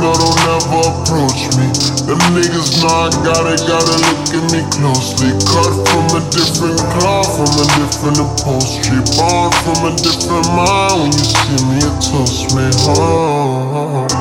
know don't never approach me. Them niggas know I got it, gotta look at me closely. Cut from a different cloth, from a different upholstery. Born from a different mind. When you see me, it toast me. Oh, oh, oh.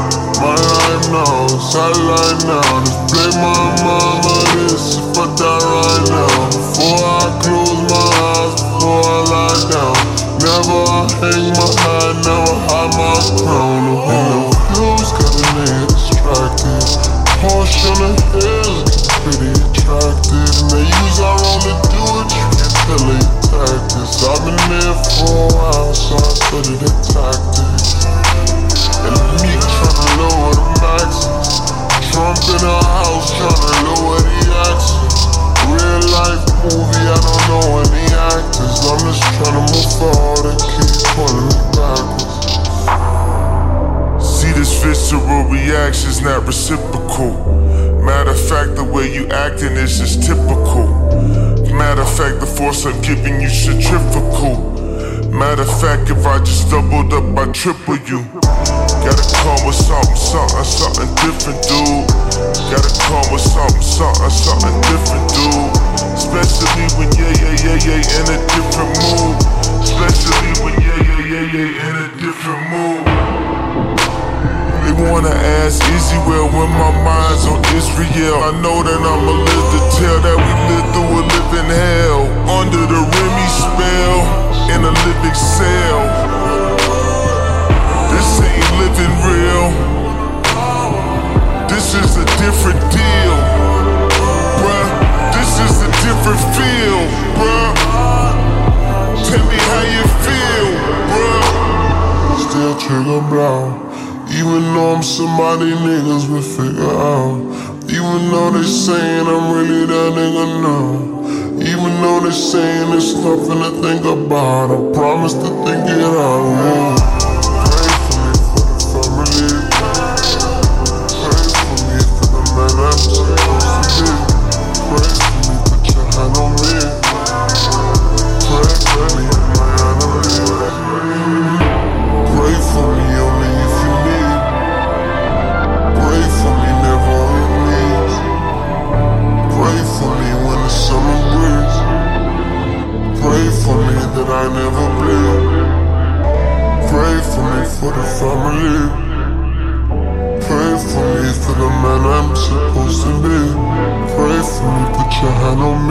Reaction's not reciprocal. Matter of fact, the way you acting is just typical. Matter of fact, the force I'm giving you centrifugal. Matter of fact, if I just doubled up, I triple you. Gotta come with something, something, something different, dude. Gotta come with something, something, something different, dude. They wanna ask well when my mind's on Israel. I know that I'ma live to tell that we lived through a living hell. Under the Remy spell, in a living cell. This ain't living real. This is a different deal. Bruh, this is a different feel, bruh. Tell me how you feel, bruh. Still trigger blow. Even though I'm somebody niggas will figure out. Even though they saying I'm really that nigga now. Even though they saying it's nothing to think about. I promise to think it out. Yeah. Family. Pray for me for the man I'm supposed to be. Pray for me, put your hand on me.